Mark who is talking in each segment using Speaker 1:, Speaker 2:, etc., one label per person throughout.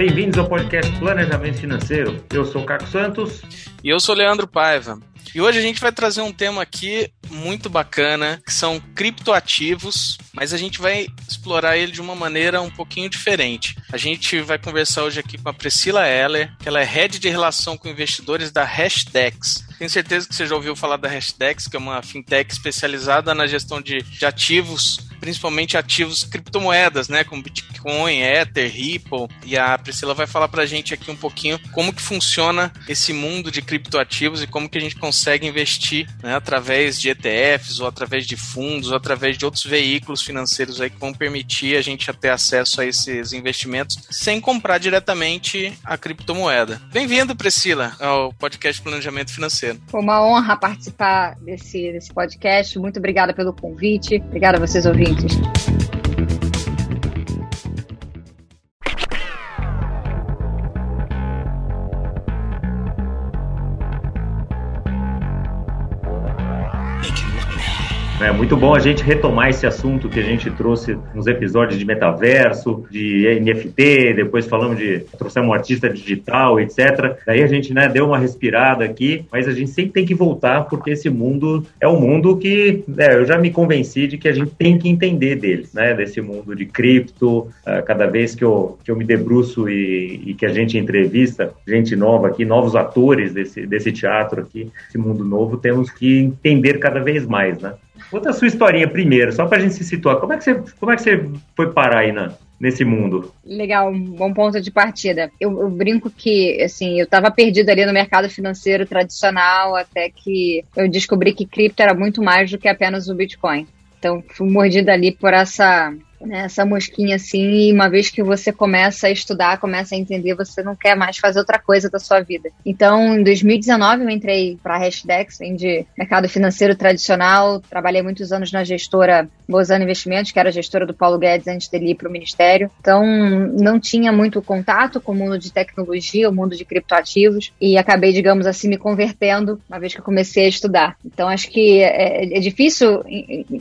Speaker 1: Bem-vindos ao podcast Planejamento Financeiro. Eu sou o Caco Santos.
Speaker 2: E eu sou o Leandro Paiva. E hoje a gente vai trazer um tema aqui muito bacana, que são criptoativos, mas a gente vai explorar ele de uma maneira um pouquinho diferente. A gente vai conversar hoje aqui com a Priscila Heller, que ela é head de relação com investidores da Hashdex. Tenho certeza que você já ouviu falar da Hashdex, que é uma fintech especializada na gestão de, de ativos, principalmente ativos criptomoedas, né, como Bitcoin, Ether, Ripple. E a Priscila vai falar pra gente aqui um pouquinho como que funciona esse mundo de criptoativos e como que a gente consegue investir né, através de ETFs ou através de fundos ou através de outros veículos financeiros aí que vão permitir a gente ter acesso a esses investimentos sem comprar diretamente a criptomoeda. Bem-vindo, Priscila, ao podcast Planejamento Financeiro.
Speaker 3: Foi uma honra participar desse, desse podcast. Muito obrigada pelo convite. Obrigada a vocês, ouvintes. Dankeschön.
Speaker 1: É muito bom a gente retomar esse assunto que a gente trouxe nos episódios de metaverso, de NFT, depois falamos de trouxemos um artista digital, etc. Daí a gente né, deu uma respirada aqui, mas a gente sempre tem que voltar porque esse mundo é um mundo que é, eu já me convenci de que a gente tem que entender dele, né? Desse mundo de cripto. Uh, cada vez que eu, que eu me debruço e, e que a gente entrevista gente nova aqui, novos atores desse, desse teatro aqui, esse mundo novo, temos que entender cada vez mais, né? Conta a sua historinha primeiro, só para a gente se situar. Como é que você, como é que você foi parar aí na, nesse mundo?
Speaker 3: Legal, bom ponto de partida. Eu, eu, brinco que, assim, eu estava perdida ali no mercado financeiro tradicional até que eu descobri que cripto era muito mais do que apenas o Bitcoin. Então, fui mordida ali por essa né, essa mosquinha assim, e uma vez que você começa a estudar, começa a entender, você não quer mais fazer outra coisa da sua vida. Então, em 2019, eu entrei para a Hashdex, vem de mercado financeiro tradicional, trabalhei muitos anos na gestora Bozano Investimentos, que era gestora do Paulo Guedes antes dele ir para o ministério. Então, não tinha muito contato com o mundo de tecnologia, o mundo de criptoativos, e acabei, digamos assim, me convertendo uma vez que eu comecei a estudar. Então, acho que é, é difícil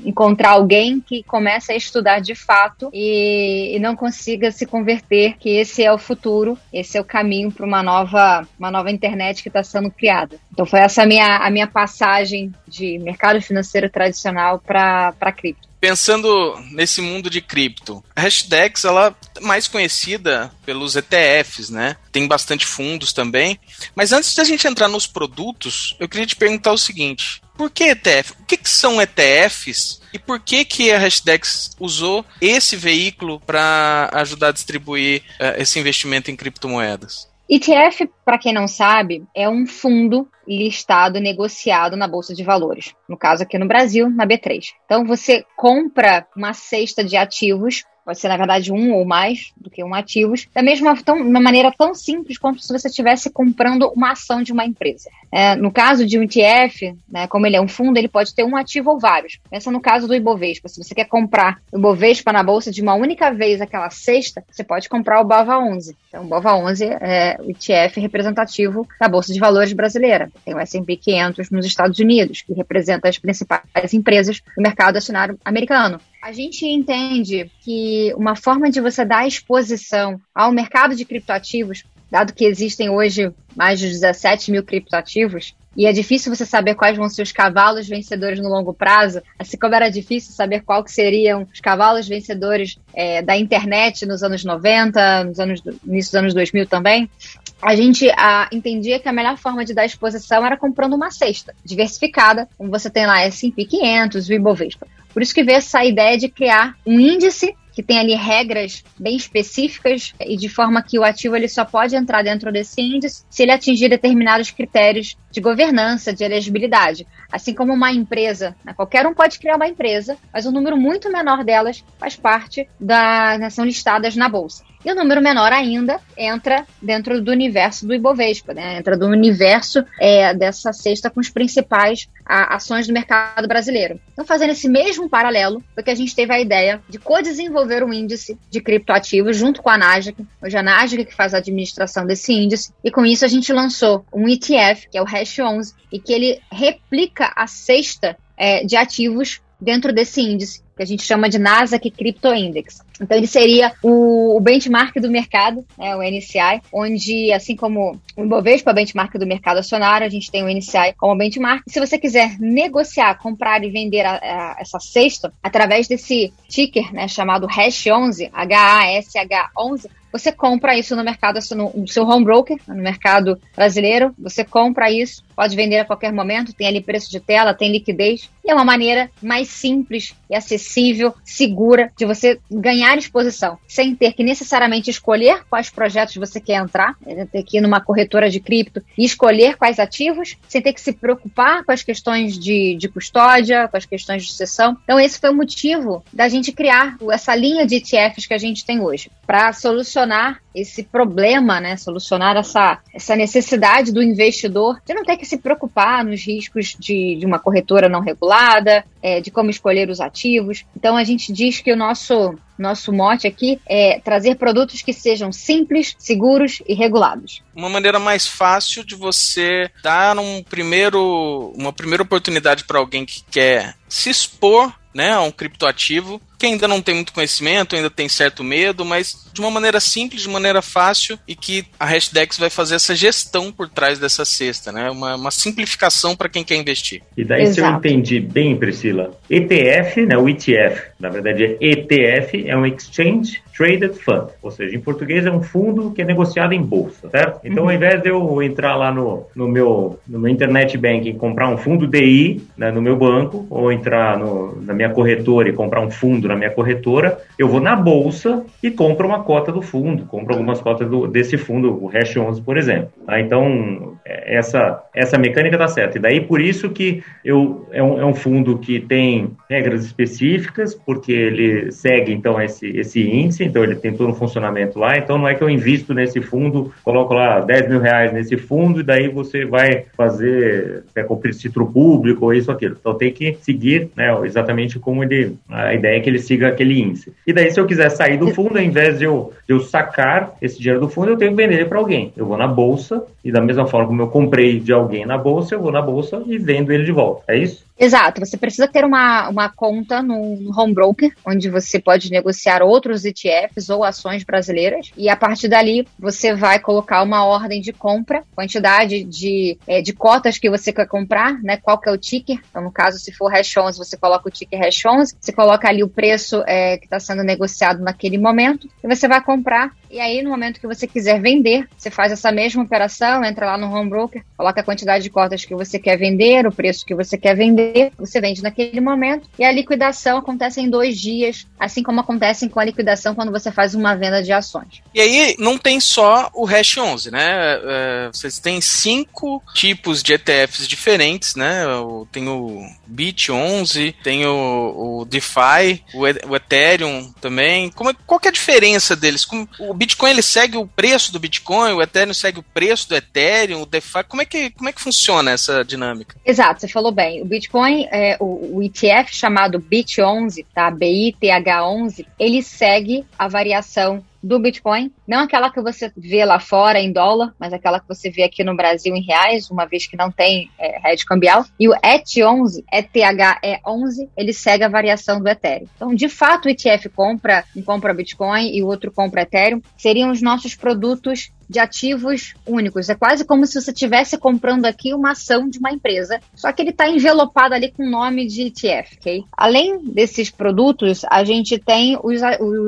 Speaker 3: encontrar alguém que comece a estudar de fato e, e não consiga se converter que esse é o futuro, esse é o caminho para uma nova, uma nova internet que está sendo criada. Então foi essa a minha, a minha passagem de mercado financeiro tradicional para cripto
Speaker 2: pensando nesse mundo de cripto, a Hashdex ela é mais conhecida pelos ETFs, né? Tem bastante fundos também. Mas antes da gente entrar nos produtos, eu queria te perguntar o seguinte: por que ETF? O que, que são ETFs e por que, que a Hashdex usou esse veículo para ajudar a distribuir uh, esse investimento em criptomoedas?
Speaker 3: ETF, para quem não sabe, é um fundo listado, negociado na Bolsa de Valores. No caso aqui no Brasil, na B3. Então você compra uma cesta de ativos pode ser na verdade um ou mais do que um ativos, da mesma tão, uma maneira tão simples quanto se você estivesse comprando uma ação de uma empresa. É, no caso de um ETF, né, como ele é um fundo, ele pode ter um ativo ou vários. Pensa no caso do Ibovespa. Se você quer comprar o Ibovespa na bolsa de uma única vez aquela sexta, você pode comprar o BOVA11. Então, o BOVA11 é o ETF representativo da Bolsa de Valores brasileira. Tem o S&P 500 nos Estados Unidos, que representa as principais empresas do mercado acionário americano. A gente entende que uma forma de você dar exposição ao mercado de criptoativos, dado que existem hoje mais de 17 mil criptoativos, e é difícil você saber quais vão ser os cavalos vencedores no longo prazo, assim como era difícil saber qual que seriam os cavalos vencedores é, da internet nos anos 90, nos anos início dos anos 2000 também, a gente a, entendia que a melhor forma de dar exposição era comprando uma cesta diversificada, como você tem lá S&P 500, o Ibovespa. Por isso que veio essa ideia de criar um índice que tem ali regras bem específicas e de forma que o ativo ele só pode entrar dentro desse índice se ele atingir determinados critérios de governança, de elegibilidade. Assim como uma empresa, né? qualquer um pode criar uma empresa, mas um número muito menor delas faz parte da, né, são listadas na bolsa. E o número menor ainda entra dentro do universo do Ibovespa, né? entra do universo é, dessa cesta com os principais a, ações do mercado brasileiro. Então, fazendo esse mesmo paralelo, foi que a gente teve a ideia de co-desenvolver um índice de criptoativos junto com a Nasdaq, hoje a Nasdaq que faz a administração desse índice, e com isso a gente lançou um ETF, que é o Hash 11, e que ele replica a cesta é, de ativos dentro desse índice que a gente chama de Nasdaq Crypto Index. Então ele seria o, o benchmark do mercado, né, o NCI, onde assim como o Ibovespa, benchmark do mercado acionário, a gente tem o NCI como benchmark. Se você quiser negociar, comprar e vender a, a, essa cesta através desse ticker, né, chamado hash 11, H-A-S-H-11, você compra isso no mercado, no seu home broker, no mercado brasileiro, você compra isso, pode vender a qualquer momento, tem ali preço de tela, tem liquidez, e é uma maneira mais simples e acessível, segura, de você ganhar exposição, sem ter que necessariamente escolher quais projetos você quer entrar, né, ter que ir numa corretora de cripto e escolher quais ativos, sem ter que se preocupar com as questões de, de custódia, com as questões de sucessão. Então, esse foi o motivo da gente criar essa linha de ETFs que a gente tem hoje, para solucionar solucionar esse problema, né? Solucionar essa, essa necessidade do investidor de não ter que se preocupar nos riscos de, de uma corretora não regulada, é, de como escolher os ativos. Então a gente diz que o nosso nosso mote aqui é trazer produtos que sejam simples, seguros e regulados.
Speaker 2: Uma maneira mais fácil de você dar um primeiro, uma primeira oportunidade para alguém que quer se expor né, a um criptoativo que ainda não tem muito conhecimento, ainda tem certo medo, mas de uma maneira simples, de maneira fácil e que a Hashdex vai fazer essa gestão por trás dessa cesta, né? Uma, uma simplificação para quem quer investir.
Speaker 1: E daí, Exato. se eu entendi bem, Priscila, ETF, né, o ETF, na verdade é ETF, é um Exchange Traded Fund, ou seja, em português é um fundo que é negociado em bolsa, certo? Então, uhum. ao invés de eu entrar lá no, no, meu, no meu internet banking comprar um fundo DI né, no meu banco, ou entrar no, na minha corretora e comprar um fundo na minha corretora, eu vou na bolsa e compro uma cota do fundo, compro algumas cotas do, desse fundo, o Hash 11, por exemplo. Tá? Então, é, essa, essa mecânica está certa. E daí, por isso que eu, é, um, é um fundo que tem regras específicas, porque ele segue, então, esse, esse índice, então ele tem todo um funcionamento lá, então não é que eu invisto nesse fundo, coloco lá 10 mil reais nesse fundo e daí você vai fazer, quer cumprir título público ou isso aquilo. Então tem que seguir né, exatamente como ele, a ideia é que ele siga aquele índice. E daí se eu quiser sair do fundo, ao invés de eu, de eu sacar esse dinheiro do fundo, eu tenho que vender ele para alguém. Eu vou na bolsa e da mesma forma como eu comprei de alguém na bolsa, eu vou na bolsa e vendo ele de volta. É isso?
Speaker 3: Exato, você precisa ter uma, uma conta no home broker, onde você pode negociar outros ETFs ou ações brasileiras, e a partir dali você vai colocar uma ordem de compra, quantidade de, é, de cotas que você quer comprar, né? Qual que é o ticker. Então, no caso, se for hash 11, você coloca o ticker hash 11, você coloca ali o preço é, que está sendo negociado naquele momento, e você vai comprar. E aí, no momento que você quiser vender, você faz essa mesma operação, entra lá no home broker, coloca a quantidade de cotas que você quer vender, o preço que você quer vender você vende naquele momento e a liquidação acontece em dois dias, assim como acontece com a liquidação quando você faz uma venda de ações.
Speaker 2: E aí não tem só o Hash 11, né? É, vocês têm cinco tipos de ETFs diferentes, né? Tem o Bit 11, tem o, o DeFi, o, Ethereum também. Como, é, qual que é a diferença deles? Como, o Bitcoin ele segue o preço do Bitcoin, o Ethereum segue o preço do Ethereum, o DeFi. Como é que, como é que funciona essa dinâmica?
Speaker 3: Exato, você falou bem. O Bitcoin é, o, o, ETF chamado BIT11, tá? BITH11, ele segue a variação do Bitcoin, não aquela que você vê lá fora em dólar, mas aquela que você vê aqui no Brasil em reais, uma vez que não tem é, rede cambial. E o ET11, ETHE11, ele segue a variação do Ethereum. Então, de fato, o ETF compra, um compra Bitcoin e o outro compra Ethereum, seriam os nossos produtos de ativos únicos. É quase como se você estivesse comprando aqui uma ação de uma empresa, só que ele está envelopado ali com o nome de ETF, ok? Além desses produtos, a gente tem os,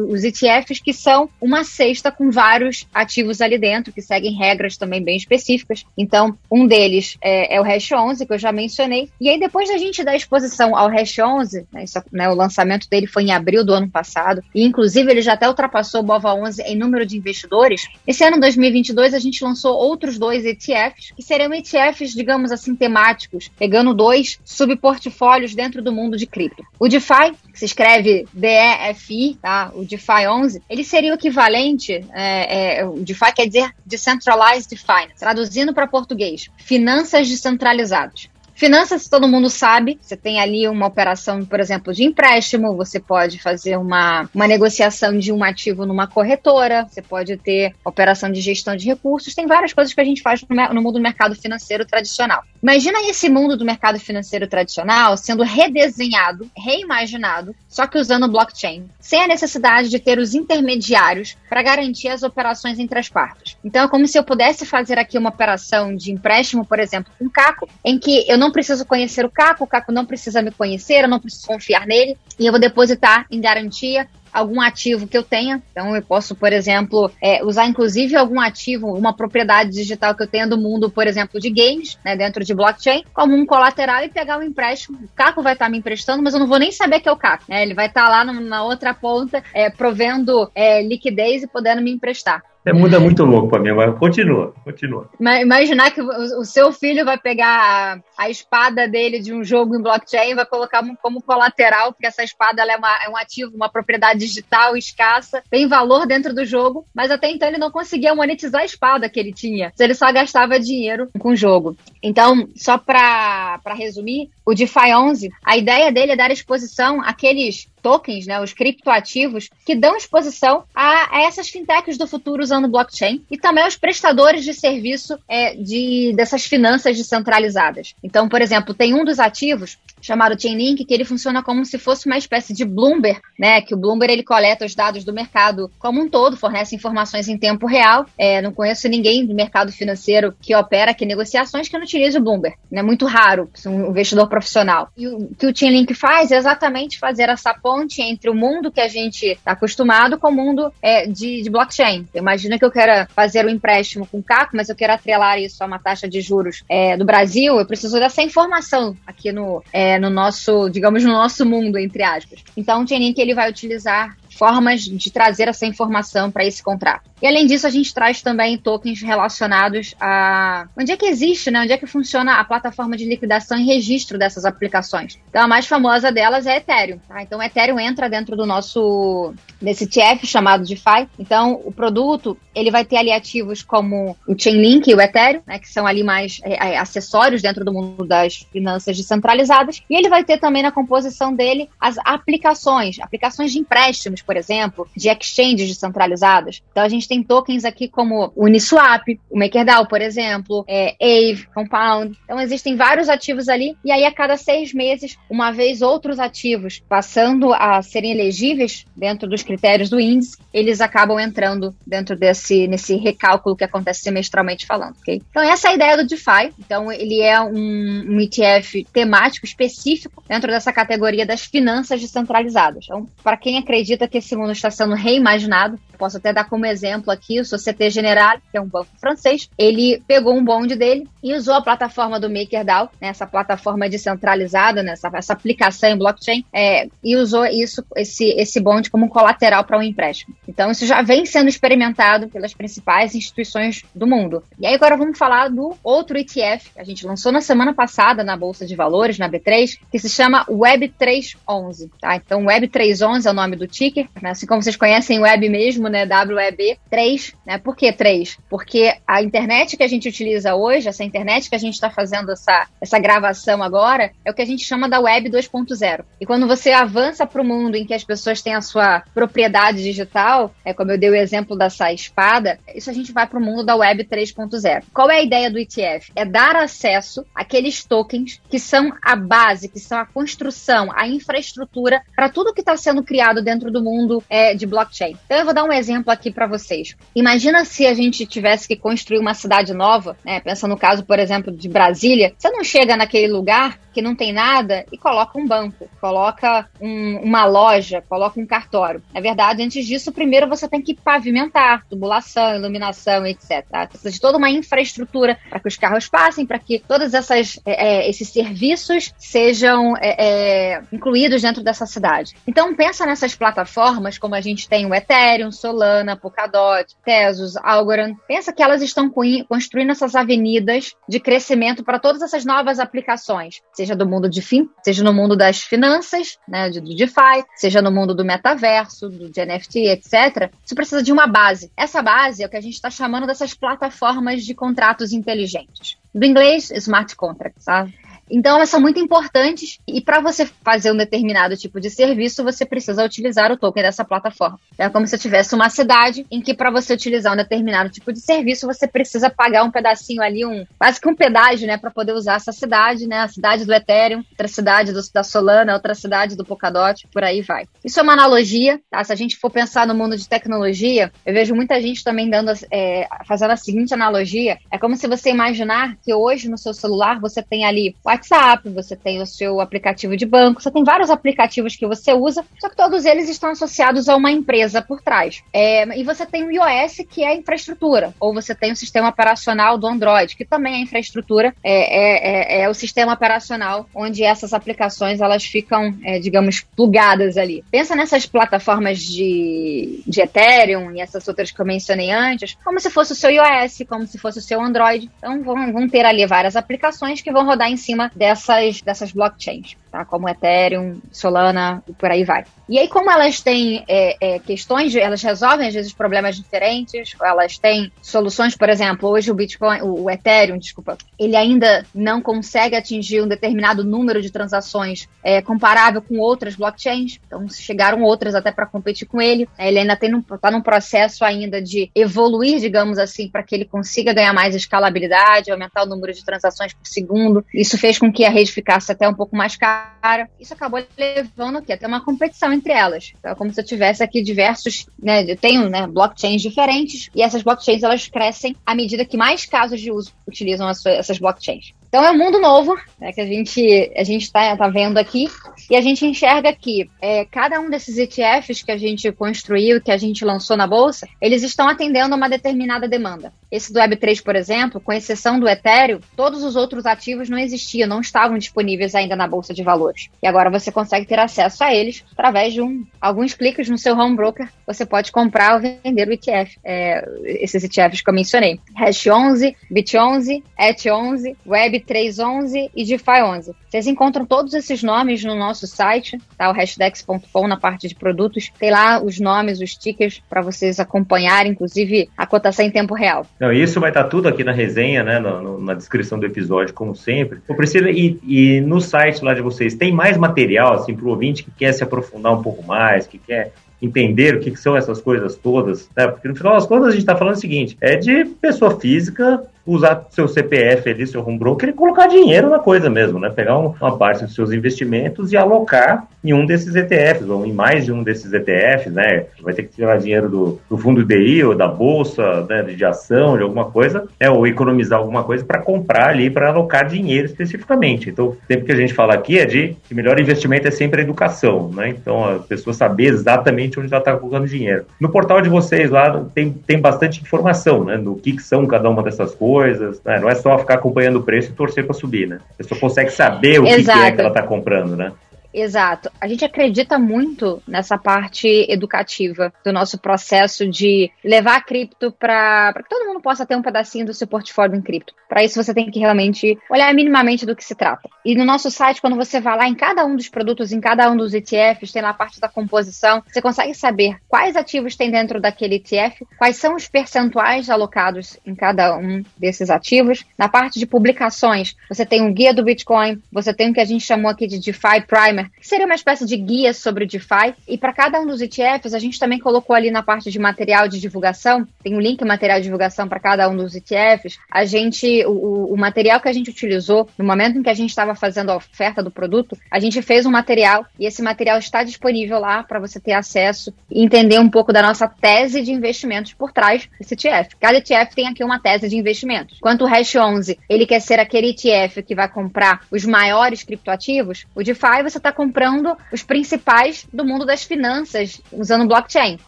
Speaker 3: os ETFs que são uma cesta com vários ativos ali dentro, que seguem regras também bem específicas. Então, um deles é, é o Hash 11, que eu já mencionei. E aí, depois da gente dar exposição ao Hash 11, né, isso, né, o lançamento dele foi em abril do ano passado, e inclusive ele já até ultrapassou o BOVA 11 em número de investidores. Esse ano, 2022, a gente lançou outros dois ETFs, que seriam ETFs, digamos assim, temáticos, pegando dois subportfólios dentro do mundo de cripto. O DeFi, que se escreve DEFI, tá? o DeFi 11, ele seria o equivalente, é, é, o DeFi quer dizer Decentralized Finance, traduzindo para português, finanças descentralizadas. Finanças, todo mundo sabe, você tem ali uma operação, por exemplo, de empréstimo, você pode fazer uma, uma negociação de um ativo numa corretora, você pode ter operação de gestão de recursos, tem várias coisas que a gente faz no, no mundo do mercado financeiro tradicional. Imagina esse mundo do mercado financeiro tradicional sendo redesenhado, reimaginado, só que usando blockchain, sem a necessidade de ter os intermediários para garantir as operações entre as partes. Então é como se eu pudesse fazer aqui uma operação de empréstimo, por exemplo, com o Caco, em que eu não preciso conhecer o Caco, o Caco não precisa me conhecer, eu não preciso confiar nele, e eu vou depositar em garantia algum ativo que eu tenha. Então, eu posso, por exemplo, é, usar inclusive algum ativo, uma propriedade digital que eu tenha do mundo, por exemplo, de games, né, dentro de blockchain, como um colateral e pegar um empréstimo. O Caco vai estar tá me emprestando, mas eu não vou nem saber que é o Caco. Né? Ele vai estar tá lá no, na outra ponta, é, provendo é, liquidez e podendo me emprestar.
Speaker 1: É muda muito louco para mim, mas continua, continua.
Speaker 3: Imaginar que o, seu filho vai pegar a, espada dele de um jogo em blockchain, vai colocar como colateral, porque essa espada é, uma, é, um ativo, uma propriedade digital escassa, tem valor dentro do jogo, mas até então ele não conseguia monetizar a espada que ele tinha, ele só gastava dinheiro com o jogo. Então, só para resumir, o DeFi 11, a ideia dele é dar exposição àqueles tokens, né, os criptoativos, que dão exposição a, a, essas fintechs do futuro usando blockchain e também aos prestadores de serviço é, de, dessas finanças descentralizadas. Então, por exemplo, tem um dos ativos chamado Chainlink, que ele funciona como se fosse uma espécie de Bloomberg, né? Que o Bloomberg ele coleta os dados do mercado como um todo, fornece informações em tempo real. É, não conheço ninguém do mercado financeiro que opera aqui negociações que não utilize o Bloomberg. Né? muito raro um investidor profissional. E o que o Chainlink faz é exatamente fazer essa ponte entre o mundo que a gente está acostumado com o mundo é, de, de, blockchain. Imagina que eu quero fazer um empréstimo com o CACO, mas eu quero atrelar isso a uma taxa de juros é, do Brasil, eu preciso dessa informação aqui no, é, no nosso, digamos, no nosso mundo, entre aspas. Então, o Chainlink ele vai utilizar formas de trazer essa informação para esse contrato. E além disso, a gente traz também tokens relacionados a onde é que existe, né? Onde é que funciona a plataforma de liquidação e registro dessas aplicações. Então, a mais famosa delas é Ethereum. Tá? Então, Ethereum entra dentro do nosso desse ETF chamado DeFi. Então, o produto ele vai ter ali ativos como o Chainlink e o Ethereum, né? Que são ali mais é, é, acessórios dentro do mundo das finanças descentralizadas. E ele vai ter também na composição dele as aplicações, aplicações de empréstimos, por exemplo, de exchanges descentralizadas. Então, a gente tem tokens aqui como Uniswap, o MakerDAO, por exemplo, é, Aave, Compound. Então existem vários ativos ali e aí a cada seis meses, uma vez outros ativos passando a serem elegíveis dentro dos critérios do índice, eles acabam entrando dentro desse nesse recálculo que acontece semestralmente falando, ok? Então essa é a ideia do DeFi. Então ele é um, um ETF temático específico dentro dessa categoria das finanças descentralizadas. Então, para quem acredita que esse mundo está sendo reimaginado, posso até dar como exemplo aqui o Société Générale, que é um banco francês. Ele pegou um bonde dele e usou a plataforma do MakerDAO, né, essa plataforma descentralizada, né, essa, essa aplicação em blockchain, é, e usou isso, esse, esse bonde como colateral para um empréstimo. Então, isso já vem sendo experimentado pelas principais instituições do mundo. E aí, agora vamos falar do outro ETF que a gente lançou na semana passada na Bolsa de Valores, na B3, que se chama Web311. Tá? Então, Web311 é o nome do ticker, né? assim como vocês conhecem Web mesmo, né? WEB 3, né? Por que 3? Porque a internet que a gente utiliza hoje, essa internet que a gente está fazendo essa, essa gravação agora, é o que a gente chama da Web 2.0. E quando você avança para o mundo em que as pessoas têm a sua propriedade digital, é como eu dei o exemplo dessa espada, isso a gente vai para o mundo da Web 3.0. Qual é a ideia do ETF? É dar acesso àqueles tokens que são a base, que são a construção, a infraestrutura para tudo que está sendo criado dentro do mundo é, de blockchain. Então eu vou dar um exemplo aqui para vocês. Imagina se a gente tivesse que construir uma cidade nova, né? Pensa no caso, por exemplo, de Brasília. Você não chega naquele lugar que não tem nada e coloca um banco, coloca um, uma loja, coloca um cartório. Na verdade, antes disso, primeiro você tem que pavimentar, tubulação, iluminação, etc. Precisa de toda uma infraestrutura para que os carros passem, para que todos essas, é, é, esses serviços sejam é, é, incluídos dentro dessa cidade. Então, pensa nessas plataformas como a gente tem o Ethereum, Solana, Polkadot, Tesos, Algorand. Pensa que elas estão construindo essas avenidas de crescimento para todas essas novas aplicações, seja do mundo de fim, seja no mundo das finanças, né, do DeFi, seja no mundo do metaverso, do de NFT, etc. Isso precisa de uma base. Essa base é o que a gente está chamando dessas plataformas de contratos inteligentes. Do inglês, smart contracts, sabe? Então, elas são muito importantes e para você fazer um determinado tipo de serviço, você precisa utilizar o token dessa plataforma. É como se tivesse uma cidade em que para você utilizar um determinado tipo de serviço, você precisa pagar um pedacinho ali, um quase que um pedágio, né, para poder usar essa cidade, né, a cidade do Ethereum, outra cidade do, da Solana, outra cidade do Polkadot, por aí vai. Isso é uma analogia, tá? Se a gente for pensar no mundo de tecnologia, eu vejo muita gente também dando, é, fazendo a seguinte analogia, é como se você imaginar que hoje no seu celular você tem ali WhatsApp, você tem o seu aplicativo de banco, você tem vários aplicativos que você usa, só que todos eles estão associados a uma empresa por trás. É, e você tem o iOS, que é a infraestrutura, ou você tem o sistema operacional do Android, que também é infraestrutura, é, é, é, é o sistema operacional onde essas aplicações elas ficam, é, digamos, plugadas ali. Pensa nessas plataformas de, de Ethereum e essas outras que eu mencionei antes, como se fosse o seu iOS, como se fosse o seu Android. Então vão, vão ter ali várias aplicações que vão rodar em cima dessas, dessas blockchains tá? Como Ethereum, Solana e por aí vai. E aí, como elas têm é, é, questões, elas resolvem às vezes problemas diferentes, elas têm soluções, por exemplo, hoje o Bitcoin, o, Ethereum, desculpa, ele ainda não consegue atingir um determinado número de transações é, comparável com outras blockchains, então chegaram outras até para competir com ele. Ele ainda está num processo ainda de evoluir, digamos assim, para que ele consiga ganhar mais escalabilidade, aumentar o número de transações por segundo. Isso fez com que a rede ficasse até um pouco mais cara cara. Isso acabou levando aqui até uma competição entre elas. Então, é como se eu tivesse aqui diversos, né, eu tenho, né, blockchains diferentes e essas blockchains elas crescem à medida que mais casos de uso utilizam essas blockchains. Então é um mundo novo né, que a gente a gente está tá vendo aqui e a gente enxerga que é, cada um desses ETFs que a gente construiu, que a gente lançou na bolsa, eles estão atendendo a uma determinada demanda. Esse do Web3, por exemplo, com exceção do Ethereum, todos os outros ativos não existiam, não estavam disponíveis ainda na bolsa de valores. E agora você consegue ter acesso a eles através de um, alguns cliques no seu home broker. Você pode comprar ou vender o ETF, é, esses ETFs que eu mencionei. Hash 11, Bit 11, ETH 11, Web 311 e DeFi 11. Vocês encontram todos esses nomes no nosso site, tá? O hashdex.com na parte de produtos. Tem lá os nomes, os tickers para vocês acompanharem, inclusive a cotação em tempo real.
Speaker 1: Não, isso vai estar tá tudo aqui na resenha, né? No, no, na descrição do episódio, como sempre. O Priscila, e, e no site lá de vocês, tem mais material, assim, para o ouvinte que quer se aprofundar um pouco mais, que quer entender o que, que, são essas coisas todas, né? Porque no final das contas a gente está falando o seguinte: é de pessoa física usar seu CPF ali, seu home broker e colocar dinheiro na coisa mesmo, né? Pegar um, uma parte dos seus investimentos e alocar em um desses ETFs, ou em mais de um desses ETFs, né? Vai ter que tirar dinheiro do, do fundo DI ou da bolsa, né, de ação, de alguma coisa, né? ou economizar alguma coisa para comprar ali, para alocar dinheiro especificamente. Então, sempre que a gente fala aqui é de que melhor investimento é sempre a educação, né? Então, a pessoa saber exatamente onde ela está colocando dinheiro. No portal de vocês lá tem, tem bastante informação, né? No que, que são cada uma dessas coisas, coisas, né? Não é só ficar acompanhando o preço e torcer para subir, né? A pessoa consegue saber o que, que é que ela está comprando, né?
Speaker 3: Exato. A gente acredita muito nessa parte educativa do nosso processo de levar a cripto para que todo mundo possa ter um pedacinho do seu portfólio em cripto. Para isso, você tem que realmente olhar minimamente do que se trata. E no nosso site, quando você vai lá em cada um dos produtos, em cada um dos ETFs, tem lá a parte da composição, você consegue saber quais ativos tem dentro daquele ETF, quais são os percentuais alocados em cada um desses ativos. Na parte de publicações, você tem um guia do Bitcoin, você tem o que a gente chamou aqui de DeFi Que seria uma espécie de guia sobre o DeFi. E para cada um dos ETFs, a gente também colocou ali na parte de material de divulgação, tem um link material de divulgação para cada um dos ETFs. A gente, o, o material que a gente utilizou no momento em que a gente estava fazendo a oferta do produto, a gente fez um material e esse material está disponível lá para você ter acesso e entender um pouco da nossa tese de investimentos por trás desse ETF. Cada ETF tem aqui uma tese de investimentos. Quanto o Hash 11, ele quer ser aquele ETF que vai comprar os maiores criptoativos, o DeFi você está está comprando os principais do mundo das finanças usando blockchain.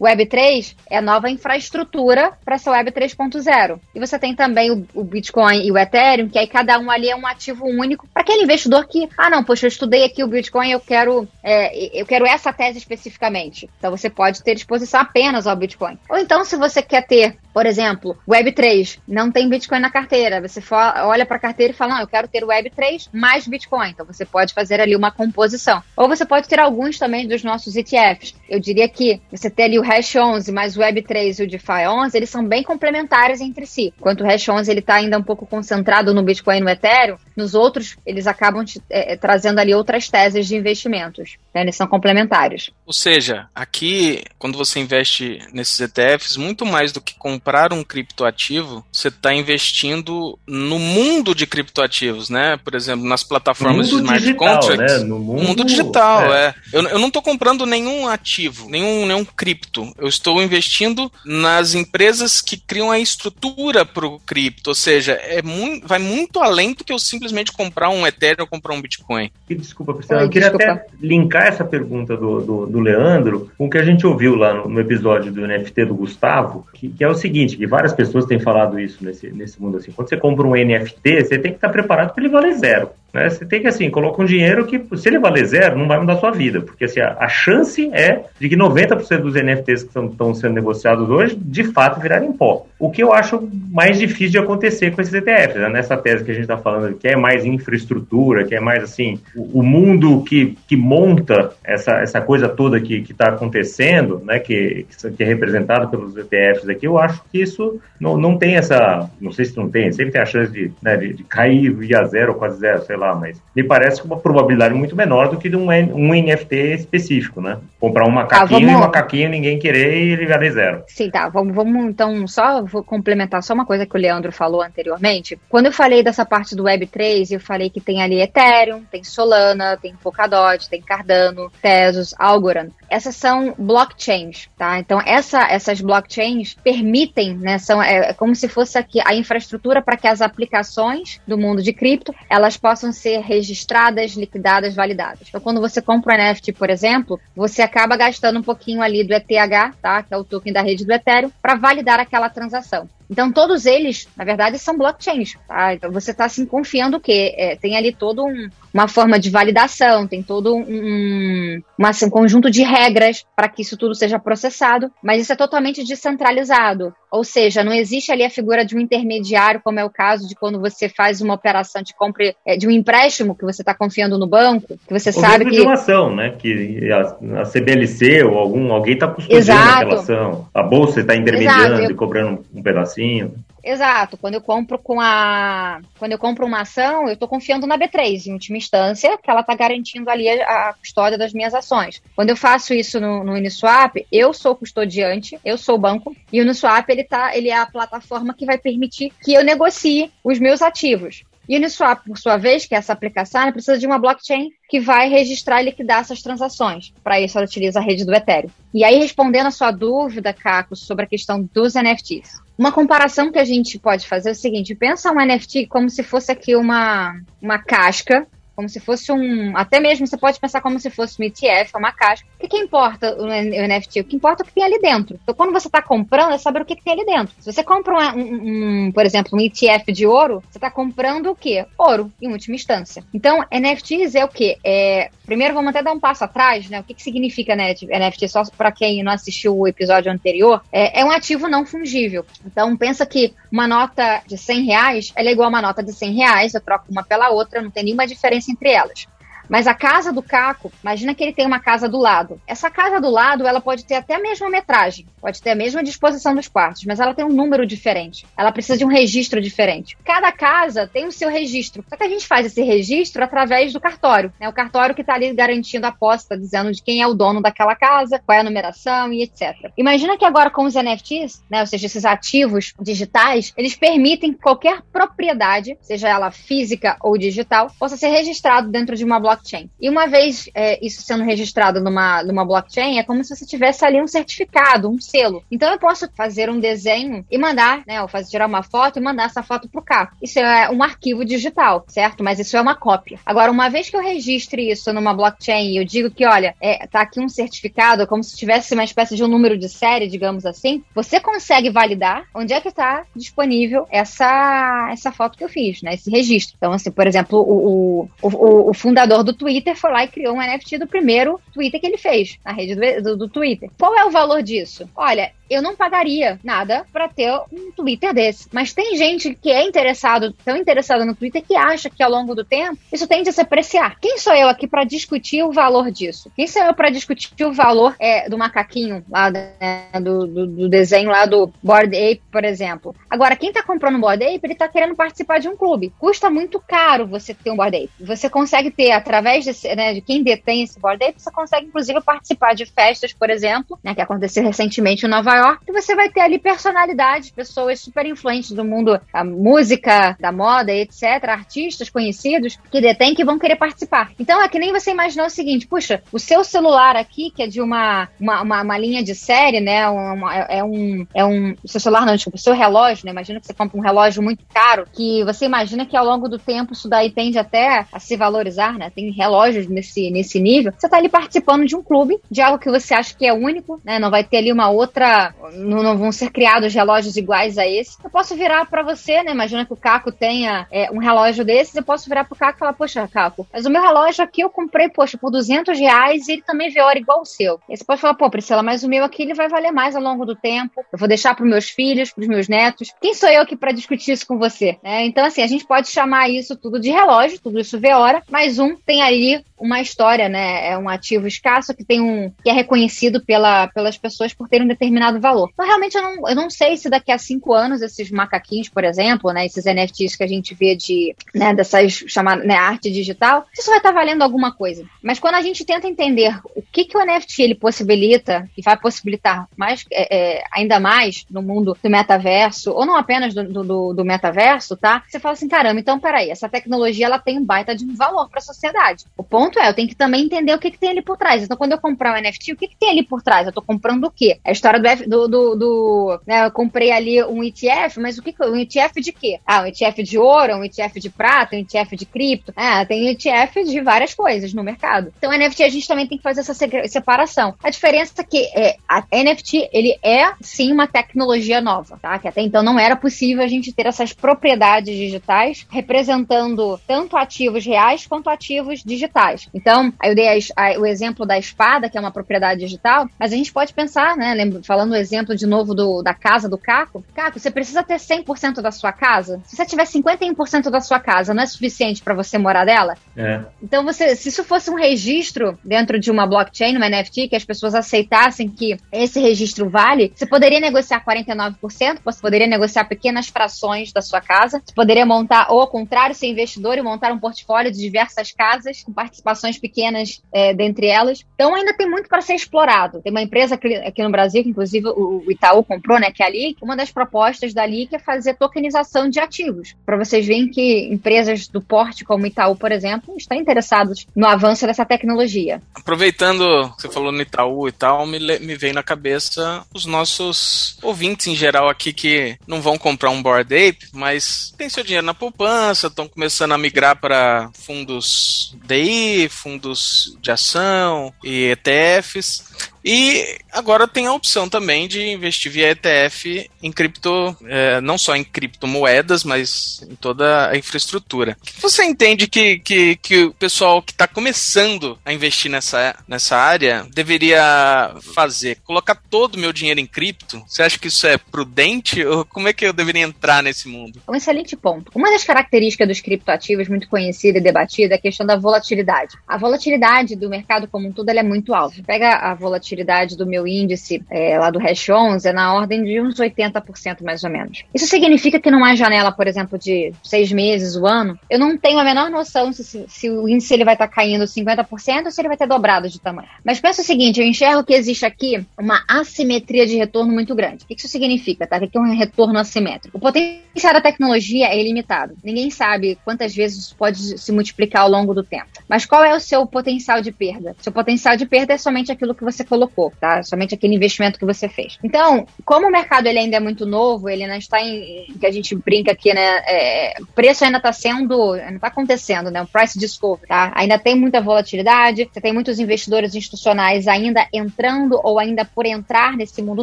Speaker 3: Web3 é a nova infraestrutura para essa Web 3.0. E você tem também o, Bitcoin e o Ethereum, que aí cada um ali é um ativo único para aquele investidor que, ah, não, poxa, eu estudei aqui o Bitcoin, eu quero, é, eu quero essa tese especificamente. Então você pode ter exposição apenas ao Bitcoin. Ou então, se você quer ter por exemplo, Web3, não tem Bitcoin na carteira. Você olha para a carteira e fala, não, eu quero ter Web3 mais Bitcoin. Então você pode fazer ali uma composição. Ou você pode ter alguns também dos nossos ETFs. Eu diria que você ter ali o Hash 11 mais o Web3 e o DeFi 11, eles são bem complementares entre si. Enquanto o Hash 11 ele está ainda um pouco concentrado no Bitcoin e no Ethereum, nos outros eles acabam te, é, trazendo ali outras teses de investimentos. Né? Eles são complementares.
Speaker 2: Ou seja, aqui, quando você investe nesses ETFs, muito mais do que comprar um criptoativo, você está investindo no mundo de criptoativos, né? Por exemplo, nas plataformas de smart
Speaker 1: digital,
Speaker 2: contracts.
Speaker 1: Né? No mundo,
Speaker 2: mundo digital, é. é. Eu, eu não estou comprando nenhum ativo, nenhum, nenhum cripto. Eu estou investindo nas empresas que criam a estrutura para o cripto. Ou seja, é muito, vai muito além do que eu simplesmente comprar um Ethereum ou comprar um Bitcoin.
Speaker 1: Desculpa, Priscila. Eu queria desculpa. até linkar essa pergunta do, do, do, Leandro com o que a gente ouviu lá no, no episódio do NFT do Gustavo, que, que, é o seguinte, que várias pessoas têm falado isso nesse, nesse mundo assim. Quando você compra um NFT, você tem que estar preparado para ele valer zero. Né? Você tem que, assim, colocar um dinheiro que, se ele valer zero, não vai mudar a sua vida. Porque, assim, a, a chance é de que 90% dos NFTs que estão sendo negociados hoje, de fato, virarem pó. O que eu acho mais difícil de acontecer com esses ETFs, né? nessa tese que a gente está falando, que é mais infraestrutura, que é mais, assim, o, o mundo que, que monta essa, essa coisa toda que está acontecendo, né? Que, que é representado pelos ETFs aqui, eu acho que isso não, não tem essa, não sei se não tem, sempre tem a chance de, né, de, de cair via zero, quase zero, sei lá, lá, mas me parece uma probabilidade muito menor do que de um, um NFT específico, né? Comprar um macaquinho ah, vamos... e um macaquinho ninguém querer e ele valer zero.
Speaker 3: Sim, tá. Vamos, vamos então só vou complementar só uma coisa que o Leandro falou anteriormente. Quando eu falei dessa parte do Web3, eu falei que tem ali Ethereum, tem Solana, tem Polkadot, tem Cardano, Tezos, Algorand. Essas são blockchains, tá? Então essa, essas blockchains permitem, né? São é, é como se fosse aqui a infraestrutura para que as aplicações do mundo de cripto elas possam ser registradas, liquidadas, validadas. Então, quando você compra um NFT, por exemplo, você acaba gastando um pouquinho ali do ETH, tá? Que é o token da rede do Ethereum, para validar aquela transação. Então, todos eles, na verdade, são blockchains. Tá? Então, você está assim, confiando que é, tem ali todo um, uma forma de validação, tem todo um, uma, assim, um conjunto de regras para que isso tudo seja processado, mas isso é totalmente descentralizado. Ou seja, não existe ali a figura de um intermediário, como é o caso de quando você faz uma operação de compra é, de um empréstimo que você está confiando no banco, que você ou sabe que.
Speaker 1: de uma ação, né? Que a, a CBLC ou algum, alguém está custodiando aquela ação. A bolsa está intermediando Exato. e cobrando um pedacinho.
Speaker 3: Exato. Quando eu compro com a. Quando eu compro uma ação, eu estou confiando na B3, em última instância, que ela está garantindo ali a, a, custódia das minhas ações. Quando eu faço isso no, Uniswap, eu sou custodiante, eu sou o banco, e o Uniswap ele, tá, ele é a plataforma que vai permitir que eu negocie os meus ativos. E o Uniswap, por sua vez, que é essa aplicação, precisa de uma blockchain que vai registrar e liquidar essas transações. Para isso, ela utiliza a rede do Ethereum. E aí, respondendo a sua dúvida, Caco, sobre a questão dos NFTs. Uma comparação que a gente pode fazer é o seguinte: pensa um NFT como se fosse aqui uma, uma casca como se fosse um. Até mesmo você pode pensar como se fosse um ETF, uma caixa. O que, que importa o NFT? O que importa é o que tem ali dentro. Então, quando você está comprando, é saber o que, que, tem ali dentro. Se você compra, um, um, um por exemplo, um ETF de ouro, você está comprando o quê? Ouro, em última instância. Então, NFTs é o quê? É, primeiro, vamos até dar um passo atrás, né? O que, que significa NFT? Só para quem não assistiu o episódio anterior, é, é, um ativo não fungível. Então, pensa que uma nota de 100 reais ela é igual a uma nota de 100 reais, eu troco uma pela outra, não tem nenhuma diferença diferença entre elas. Mas a casa do Caco, imagina que ele tem uma casa do lado. Essa casa do lado, ela pode ter até a mesma metragem, pode ter a mesma disposição dos quartos, mas ela tem um número diferente. Ela precisa de um registro diferente. Cada casa tem o seu registro. Só que a gente faz esse registro através do cartório, né? O cartório que está ali garantindo a posse, dizendo de quem é o dono daquela casa, qual é a numeração e etc. Imagina que agora com os NFTs, né, ou seja, esses ativos digitais, eles permitem que qualquer propriedade, seja ela física ou digital, possa ser registrado dentro de uma blockchain blockchain. E uma vez é, isso sendo registrado numa, numa blockchain, é como se você tivesse ali um certificado, um selo. Então eu posso fazer um desenho e mandar, né, ou fazer tirar uma foto e mandar essa foto pro carro. Isso é um arquivo digital, certo? Mas isso é uma cópia. Agora, uma vez que eu registre isso numa blockchain e eu digo que, olha, é, tá aqui um certificado, é como se tivesse uma espécie de um número de série, digamos assim, você consegue validar onde é que está disponível essa, essa foto que eu fiz, né? Esse registro. Então, assim, por exemplo, o, o, o, o fundador do Twitter foi lá e criou um NFT do primeiro Twitter que ele fez, na rede do, do, do Twitter. Qual é o valor disso? Olha, eu não pagaria nada para ter um Twitter desse. Mas tem gente que é interessado, tão interessada no Twitter, que acha que ao longo do tempo isso tende a se apreciar. Quem sou eu aqui para discutir o valor disso? Quem sou eu para discutir o valor é, do macaquinho lá né, do, do, do, desenho lá do Board Ape, por exemplo? Agora, quem tá comprando um Board Ape, ele tá querendo participar de um clube. Custa muito caro você ter um Board Ape. Você consegue ter, através desse, né, de quem detém esse Board Ape, você consegue inclusive participar de festas, por exemplo, né, que aconteceu recentemente em Nova York, e você vai ter ali personalidades, pessoas super influentes do mundo da música, da moda, etc., artistas conhecidos que detêm que vão querer participar. Então é que nem você imaginar o seguinte: puxa, o seu celular aqui, que é de uma, uma, uma, uma linha de série, né? Uma, é, é um. É um. Seu celular não, desculpa, seu relógio, né? Imagina que você compra um relógio muito caro, que você imagina que ao longo do tempo isso daí tende até a se valorizar, né? Tem relógios nesse, nesse nível. Você está ali participando de um clube, de algo que você acha que é único, né? Não vai ter ali uma outra. Não, não vão ser criados relógios iguais a esse. Eu posso virar para você, né? Imagina que o Caco tenha é, um relógio desses, eu posso virar pro Caco e falar, poxa, Caco, mas o meu relógio aqui eu comprei, poxa, por 200 reais e ele também vê hora igual o seu. E você pode falar, pô, Priscila, mas o meu aqui ele vai valer mais ao longo do tempo. Eu vou deixar para meus filhos, para os meus netos. Quem sou eu aqui para discutir isso com você? É, então, assim, a gente pode chamar isso tudo de relógio, tudo isso vê hora, mas um tem ali uma história, né? É um ativo escasso que tem um que é reconhecido pela, pelas pessoas por ter um determinado valor. Então, realmente, eu não, eu não sei se daqui a cinco anos esses macaquinhos, por exemplo, né? Esses NFTs que a gente vê de, né, dessas chamadas, né, arte digital, isso vai estar tá valendo alguma coisa. Mas quando a gente tenta entender o que, que o NFT ele possibilita e vai possibilitar mais, é, é, ainda mais no mundo do metaverso, ou não apenas do, do, do, metaverso, tá? Você fala assim, caramba, então peraí, essa tecnologia ela tem um baita de um valor para a sociedade. O ponto é, eu tenho que também entender o que, que tem ali por trás. Então, quando eu comprar um NFT, o que, que tem ali por trás? Eu estou comprando o quê? É a história do, F, do, do, do né, eu comprei ali um ETF, mas o que um ETF de quê? Ah, um ETF de ouro, um ETF de prata, um ETF de cripto. Ah, tem ETF de várias coisas no mercado. Então, NFT a gente também tem que fazer essa separação. A diferença é que é, a NFT, ele é sim uma tecnologia nova, tá? Que até então não era possível a gente ter essas propriedades digitais representando tanto ativos reais quanto ativos digitais. Então, eu dei a, a, o exemplo da espada, que é uma propriedade digital, mas a gente pode pensar, né? Lembra, falando o exemplo de novo do, da casa do Caco. Caco, você precisa ter 100% da sua casa? Se você tiver 51% da sua casa, não é suficiente para você morar dela? É. Então, você, se isso fosse um registro dentro de uma blockchain, uma NFT, que as pessoas aceitassem que esse registro vale, você poderia negociar 49%, você poderia negociar pequenas frações da sua casa, você poderia montar, ou ao contrário, ser investidor e montar um portfólio de diversas casas, com participações pequenas é, dentre elas. Então, ainda tem muito para ser explorado. Tem uma empresa aqui no Brasil, que inclusive o Itaú comprou, né, que é ali, uma das propostas dali que é fazer tokenização de ativos. Para vocês verem que empresas do porte como Itaú, por exemplo, estão interessados no avanço dessa tecnologia.
Speaker 2: Aproveitando que você falou no Itaú e tal, me, me vem na cabeça os nossos ouvintes em geral aqui que não vão comprar um Board Ape, mas tem seu dinheiro na poupança, estão começando a migrar para fundos DI, fundos de ação e ETFs. E agora tem a opção também de investir via ETF em cripto, é, não só em criptomoedas, mas em toda a infraestrutura. Você entende que, que, que o pessoal que está começando a investir nessa, nessa área deveria fazer? Colocar todo o meu dinheiro em cripto? Você acha que isso é prudente? Ou como é que eu deveria entrar nesse mundo?
Speaker 3: Um excelente ponto. Uma das características dos criptoativos muito conhecida e debatida é a questão da volatilidade. A volatilidade do mercado como um todo é muito alta. Pega a volatilidade volatilidade do meu índice é, lá do Hash 11 é na ordem de uns 80% mais ou menos. Isso significa que numa janela, por exemplo, de seis meses, o ano, eu não tenho a menor noção se, se, se o índice ele vai estar tá caindo 50% ou se ele vai ter dobrado de tamanho. Mas pensa o seguinte, eu enxergo que existe aqui uma assimetria de retorno muito grande. O que isso significa? Tá? O que é um retorno assimétrico? O potencial da tecnologia é ilimitado. Ninguém sabe quantas vezes isso pode se multiplicar ao longo do tempo. Mas qual é o seu potencial de perda? Seu potencial de perda é somente aquilo que você colocou colocou, tá? Somente aquele investimento que você fez. Então, como o mercado ele ainda é muito novo, ele não está em, que a gente brinca aqui, né? É, preço ainda está sendo, não está acontecendo, né? O price discovery, tá? Ainda tem muita volatilidade, você tem muitos investidores institucionais ainda entrando ou ainda por entrar nesse mundo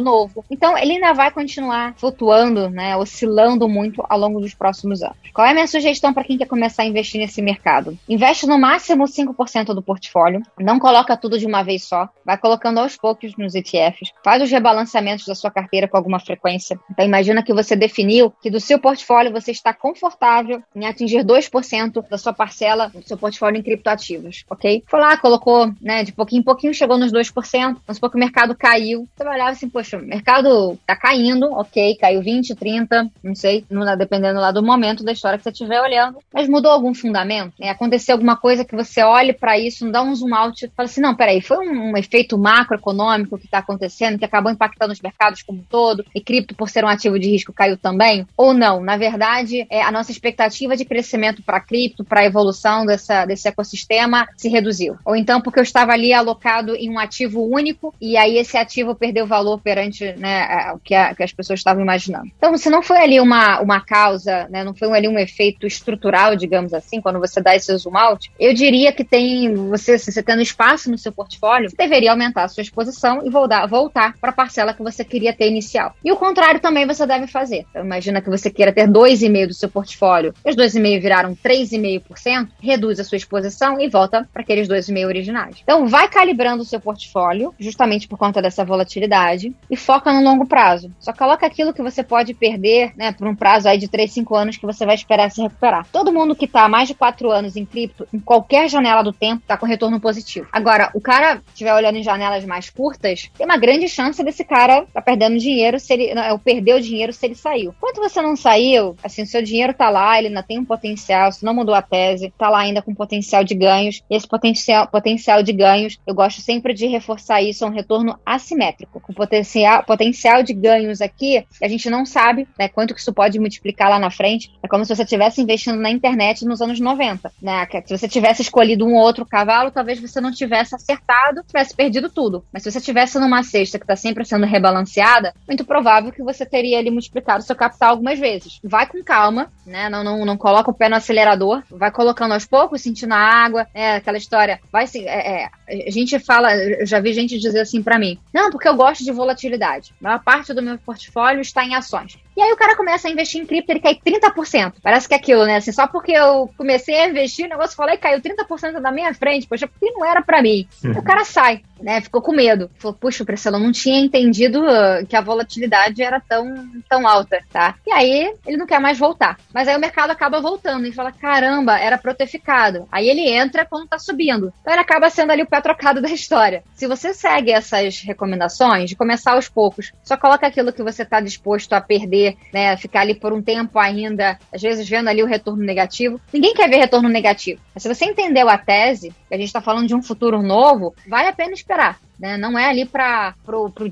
Speaker 3: novo. Então, ele ainda vai continuar flutuando, né? Oscilando muito ao longo dos próximos anos. Qual é a minha sugestão para quem quer começar a investir nesse mercado? Investe no máximo 5% do portfólio, não coloca tudo de uma vez só, vai colocando aos aos poucos nos ETFs, faz os rebalanceamentos da sua carteira com alguma frequência. Então, imagina que você definiu que do seu portfólio você está confortável em atingir 2% da sua parcela do seu portfólio em criptoativos, ok? Foi lá, colocou, né, de pouquinho em pouquinho, chegou nos 2%, vamos supor que o mercado caiu. Você olhar assim, poxa, o mercado tá caindo, ok, caiu 20, 30, não sei, dependendo lá do momento da história que você estiver olhando, mas mudou algum fundamento? Né? Aconteceu alguma coisa que você olhe para isso, não dá um zoom out fala assim, não, peraí, foi um, um efeito macroeconômico que está acontecendo, que acabou impactando os mercados como um todo, e cripto, por ser um ativo de risco, caiu também? Ou não? Na verdade, é, a nossa expectativa de crescimento para cripto, para a evolução dessa, desse ecossistema, se reduziu. Ou então, porque eu estava ali alocado em um ativo único, e aí esse ativo perdeu valor perante né, o que, a, que as pessoas estavam imaginando. Então, se não foi ali uma, uma causa, né, não foi ali um efeito estrutural, digamos assim, quando você dá esse zoom out, eu diria que tem, você, você tendo espaço no seu portfólio, você deveria aumentar a sua exposição e voltar, voltar para a parcela que você queria ter inicial. E o contrário também você deve fazer. Então, imagina que você queira ter 2,5% do seu portfólio, os 2,5% viraram 3,5%, reduz a sua exposição e volta para aqueles 2,5% originais. Então, vai calibrando o seu portfólio, justamente por conta dessa volatilidade, e foca no longo prazo. Só coloca aquilo que você pode perder, né, por um prazo aí de 3, 5 anos que você vai esperar se recuperar. Todo mundo que está há mais de 4 anos em cripto, em qualquer janela do tempo, está com retorno positivo. Agora, o cara estiver olhando em janelas mais curtas, tem uma grande chance desse cara tá perdendo dinheiro se ele, ou perder o dinheiro se ele saiu. Enquanto você não saiu, assim, seu dinheiro tá lá, ele ainda tem um potencial, se não mudou a tese, tá lá ainda com potencial de ganhos. E esse potencial, potencial de ganhos, eu gosto sempre de reforçar isso, é um retorno assimétrico. Com potencial, potencial de ganhos aqui, a gente não sabe né, quanto que isso pode multiplicar lá na frente. É como se você estivesse investindo na internet nos anos 90. Né? Se você tivesse escolhido um ou outro cavalo, talvez você não tivesse acertado, tivesse perdido tudo. Mas se você tivesse numa cesta que está sempre sendo rebalanceada, muito provável que você teria ali multiplicado seu capital algumas vezes. Vai com calma, né? Não, não, não coloca o pé no acelerador, vai colocando aos poucos, sentindo a água, é aquela história. Vai se. É, é, a gente fala, eu já vi gente dizer assim para mim: não, porque eu gosto de volatilidade. A maior parte do meu portfólio está em ações. E aí o cara começa a investir em cripto, ele cai 30%. Parece que é aquilo, né? Assim, só porque eu comecei a investir, o negócio falou e caiu 30% da minha frente, poxa, porque não era para mim. Uhum. O cara sai, né? Ficou com medo. Falou, puxa, Priscila, eu não tinha entendido uh, que a volatilidade era tão, tão alta, tá? E aí ele não quer mais voltar. Mas aí o mercado acaba voltando e fala, caramba, era ficado. Aí ele entra quando tá subindo. Então ele acaba sendo ali o pé trocado da história. Se você segue essas recomendações, de começar aos poucos, só coloca aquilo que você tá disposto a perder, né? Ficar ali por um tempo ainda, às vezes vendo ali o retorno negativo. Ninguém quer ver retorno negativo. Mas se você entendeu a tese, que a gente está falando de um futuro novo, vale a pena esperar. Né? Não é ali para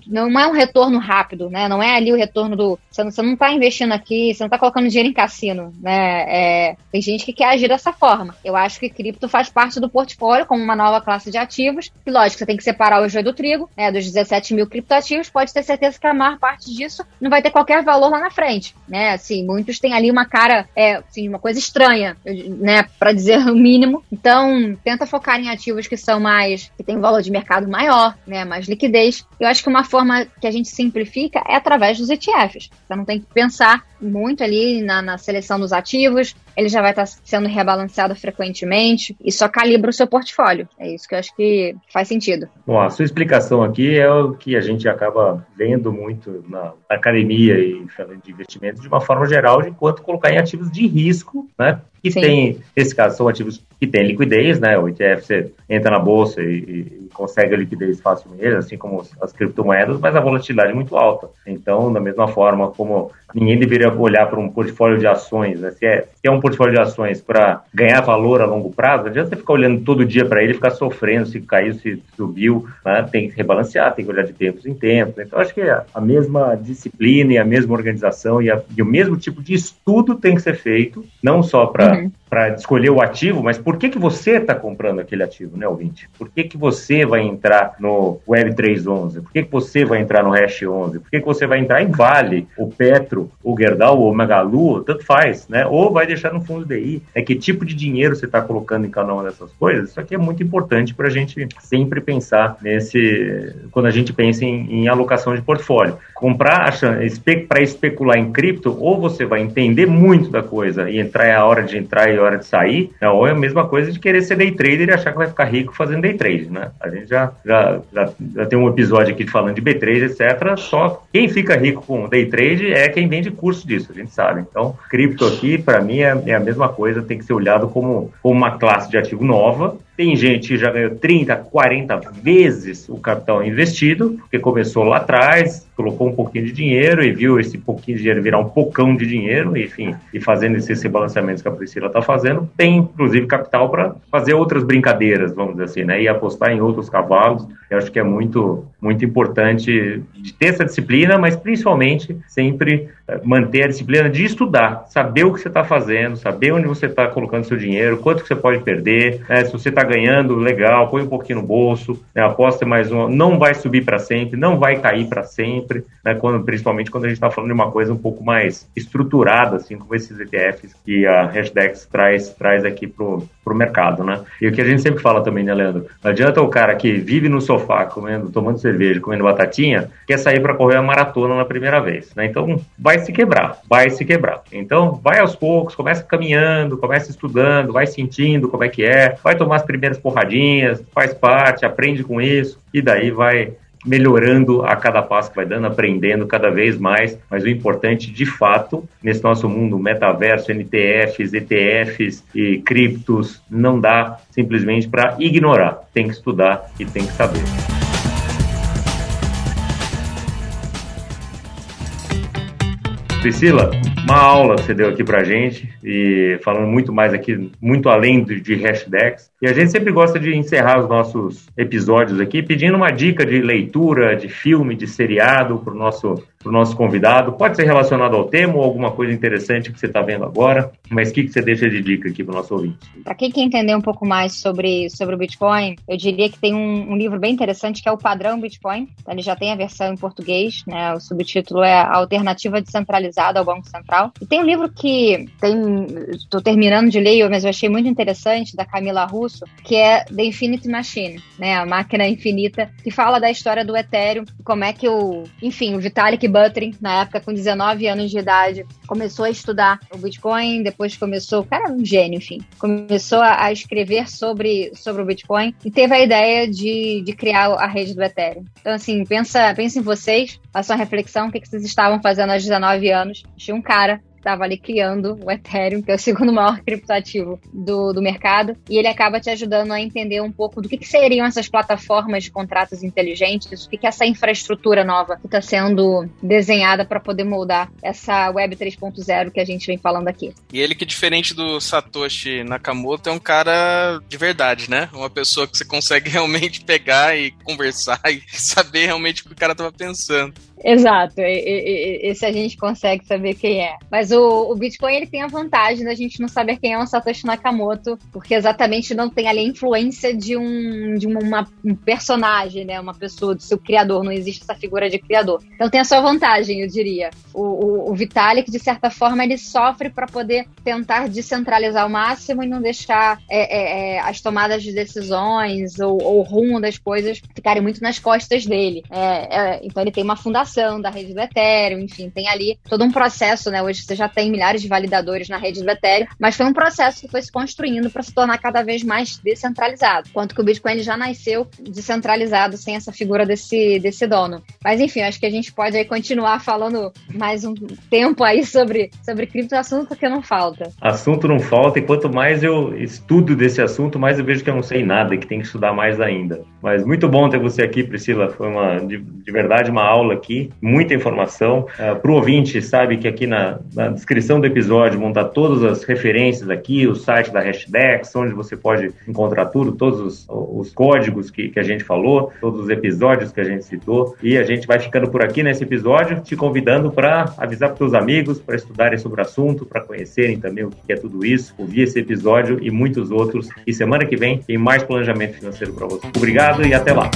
Speaker 3: não é um retorno rápido, né? Não é ali o retorno do você não, você não tá investindo aqui, você não está colocando dinheiro em cassino, né? É, tem gente que quer agir dessa forma. Eu acho que cripto faz parte do portfólio como uma nova classe de ativos. E lógico, você tem que separar o joio do trigo, né? Dos 17 mil criptoativos, pode ter certeza que a maior parte disso não vai ter qualquer valor lá na frente, né? Assim, muitos têm ali uma cara, é, assim, uma coisa estranha, né? Para dizer o mínimo. Então, tenta focar em ativos que são mais, que tem valor de mercado maior né, mais liquidez. Eu acho que uma forma que a gente simplifica é através dos ETFs. Você não tem que pensar muito ali na, na seleção dos ativos, ele já vai estar sendo rebalanceado frequentemente e só calibra o seu portfólio. É isso que eu acho que faz sentido.
Speaker 1: Bom, a sua explicação aqui é o que a gente acaba vendo muito na academia e de investimento de uma forma geral de quanto colocar em ativos de risco, né? Que Sim. tem, nesse caso, são ativos que têm liquidez, né? O ETF você entra na bolsa e, e consegue a liquidez facilmente, assim como as criptomoedas, mas a volatilidade é muito alta. Então, da mesma forma como ninguém deveria olhar para um portfólio de ações, né? Se é, se é um portfólio de ações para ganhar valor a longo prazo, não adianta você ficar olhando todo dia para ele ficar sofrendo se caiu, se subiu, né? Tem que rebalancear, tem que olhar de tempos em tempos. Então, acho que a mesma disciplina e a mesma organização e, a, e o mesmo tipo de estudo tem que ser feito, não só para uhum para escolher o ativo, mas por que, que você está comprando aquele ativo, né, ouvinte? Por que, que você vai entrar no Web 311? Por que, que você vai entrar no Hash 11? Por que, que você vai entrar em Vale, o Petro, o Gerdau, o Magalu, tanto faz, né? Ou vai deixar no fundo DI. É que tipo de dinheiro você está colocando em cada uma dessas coisas? Isso aqui é muito importante para a gente sempre pensar nesse, quando a gente pensa em, em alocação de portfólio. Comprar para especular em cripto, ou você vai entender muito da coisa e entrar é a hora de entrar e hora de sair, né? ou é a mesma coisa de querer ser day trader e achar que vai ficar rico fazendo day trade, né? A gente já, já, já, já tem um episódio aqui falando de B3, etc. Só quem fica rico com day trade é quem vende curso disso, a gente sabe. Então, cripto aqui, para mim, é, é, a mesma coisa, tem que ser olhado como, como uma classe de ativo nova. Tem gente que já ganhou 30, 40 vezes o capital investido, porque começou lá atrás, colocou um pouquinho de dinheiro e viu esse pouquinho de dinheiro virar um pocão de dinheiro, enfim, e fazendo esses rebalanceamentos que a Priscila está fazendo, tem inclusive capital para fazer outras brincadeiras, vamos dizer assim, né? E apostar em outros cavalos. Eu acho que é muito, muito importante de ter essa disciplina, mas principalmente sempre eh, manter a disciplina de estudar, saber o que você está fazendo, saber onde você está colocando seu dinheiro, quanto que você pode perder, né? se você está ganhando, legal, põe um pouquinho no bolso, né? aposta mais um, não vai subir para sempre, não vai cair para sempre, né? quando, principalmente quando a gente está falando de uma coisa um pouco mais estruturada, assim como esses ETFs que a Hashdex traz, traz aqui pro, pro mercado, né? E o que a gente sempre fala também, né, Leandro? Não adianta o cara que vive no sofá comendo, tomando cerveja, comendo batatinha, quer sair para correr a maratona na primeira vez, né? Então vai se quebrar, vai se quebrar. Então vai aos poucos, começa caminhando, começa estudando, vai sentindo como é que é, vai tomar as primeiras porradinhas, faz parte, aprende com isso e daí vai melhorando a cada passo que vai dando, aprendendo cada vez mais, mas o importante, de fato, nesse nosso mundo metaverso, NTFs, ETFs e criptos, não dá simplesmente para ignorar. Tem que estudar e tem que saber. Priscila, uma aula que você deu aqui pra gente e falando muito mais aqui, muito além de hashtags. E a gente sempre gosta de encerrar os nossos episódios aqui pedindo uma dica de leitura, de filme, de seriado para o nosso para o nosso convidado. Pode ser relacionado ao tema ou alguma coisa interessante que você está vendo agora, mas o que, que você deixa de dica aqui para o nosso ouvinte?
Speaker 3: Para quem quer entender um pouco mais sobre, sobre o Bitcoin, eu diria que tem um, um livro bem interessante que é o Padrão Bitcoin. Então, ele já tem a versão em português, né? o subtítulo é a Alternativa Descentralizada ao Banco Central. E tem um livro que estou terminando de ler, mas eu achei muito interessante, da Camila Russo, que é The Infinite Machine, né? a máquina infinita, que fala da história do Ethereum, como é que o, enfim, o Vitalik Buterin, na época com 19 anos de idade, começou a estudar o Bitcoin, depois começou, cara, um gênio, enfim, começou a, a escrever sobre, sobre o Bitcoin e teve a ideia de, de criar a rede do Ethereum. Então, assim, pensa, pensa em vocês, faça uma reflexão, o que, que vocês estavam fazendo aos 19 anos. Tinha um cara estava ali criando o Ethereum, que é o segundo maior criptoativo do, do mercado, e ele acaba te ajudando a entender um pouco do que, que seriam essas plataformas de contratos inteligentes, o que, que é essa infraestrutura nova que está sendo desenhada para poder moldar essa Web 3.0 que a gente vem falando aqui.
Speaker 2: E ele que, diferente do Satoshi Nakamoto, é um cara de verdade, né? Uma pessoa que você consegue realmente pegar e conversar e saber realmente o que o cara estava pensando.
Speaker 3: Exato, esse a gente consegue saber quem é. Mas o, o, Bitcoin ele tem a vantagem da gente não saber quem é o Satoshi Nakamoto, porque exatamente não tem ali a influência de um, de uma, um personagem, né? Uma pessoa, do seu criador, não existe essa figura de criador. Então tem a sua vantagem, eu diria. O, o, o Vitalik, de certa forma, ele sofre para poder tentar descentralizar ao máximo e não deixar é, é, é, as tomadas de decisões ou, ou, o rumo das coisas ficarem muito nas costas dele. É, é, então ele tem uma fundação da rede do Ethereum, enfim, tem ali todo um processo, né? Hoje você já tem milhares de validadores na rede do Ethereum, mas foi um processo que foi se construindo para se tornar cada vez mais descentralizado. Quanto que o Bitcoin já nasceu descentralizado sem essa figura desse, desse dono. Mas enfim, acho que a gente pode aí continuar falando mais um tempo aí sobre, sobre cripto, assunto que não falta.
Speaker 1: Assunto não falta, e quanto mais eu estudo desse assunto, mais eu vejo que eu não sei nada, que tem que estudar mais ainda. Mas muito bom ter você aqui, Priscila. Foi uma, de, de verdade, uma aula aqui muita informação. Uh, ah, Para o ouvinte, sabe que aqui na, na, descrição do episódio vão estar todas as referências aqui, o site da Hashdex, onde você pode encontrar tudo, todos os, os códigos que, que a gente falou, todos os episódios que a gente citou. E a gente vai ficando por aqui nesse episódio, te convidando para avisar para os amigos, para estudarem sobre o assunto, para conhecerem também o que é tudo isso, ouvir esse episódio e muitos outros. E semana que vem tem mais planejamento financeiro para você. Obrigado e até lá.